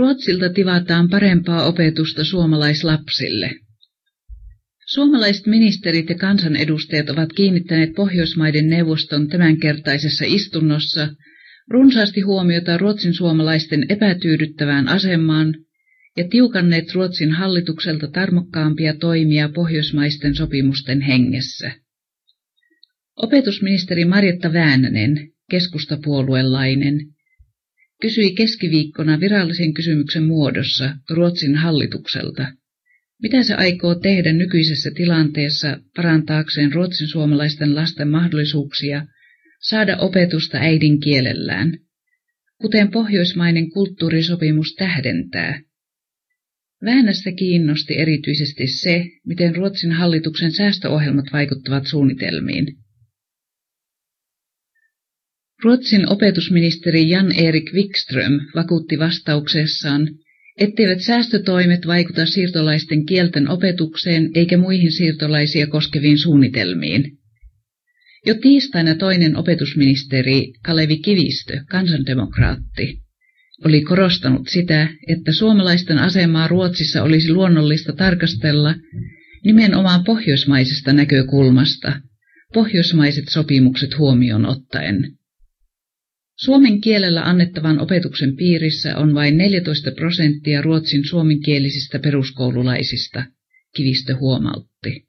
Ruotsilta tivataan parempaa opetusta suomalaislapsille. Suomalaiset ministerit ja kansanedustajat ovat kiinnittäneet Pohjoismaiden neuvoston tämänkertaisessa istunnossa runsaasti huomiota Ruotsin suomalaisten epätyydyttävään asemaan ja tiukanneet Ruotsin hallitukselta tarmokkaampia toimia pohjoismaisten sopimusten hengessä. Opetusministeri Marjatta Väänänen, keskustapuoluelainen, kysyi keskiviikkona virallisen kysymyksen muodossa Ruotsin hallitukselta, mitä se aikoo tehdä nykyisessä tilanteessa parantaakseen ruotsin suomalaisten lasten mahdollisuuksia saada opetusta äidinkielellään, kuten pohjoismainen kulttuurisopimus tähdentää. Väänästä kiinnosti erityisesti se, miten Ruotsin hallituksen säästöohjelmat vaikuttavat suunnitelmiin. Ruotsin opetusministeri Jan-Erik Wikström vakuutti vastauksessaan, etteivät säästötoimet vaikuta siirtolaisten kielten opetukseen eikä muihin siirtolaisia koskeviin suunnitelmiin. Jo tiistaina toinen opetusministeri Kalevi Kivistö, kansandemokraatti, oli korostanut sitä, että suomalaisten asemaa Ruotsissa olisi luonnollista tarkastella nimenomaan pohjoismaisesta näkökulmasta, pohjoismaiset sopimukset huomioon ottaen. Suomen kielellä annettavan opetuksen piirissä on vain 14 prosenttia ruotsin suomenkielisistä peruskoululaisista, Kivistö huomautti.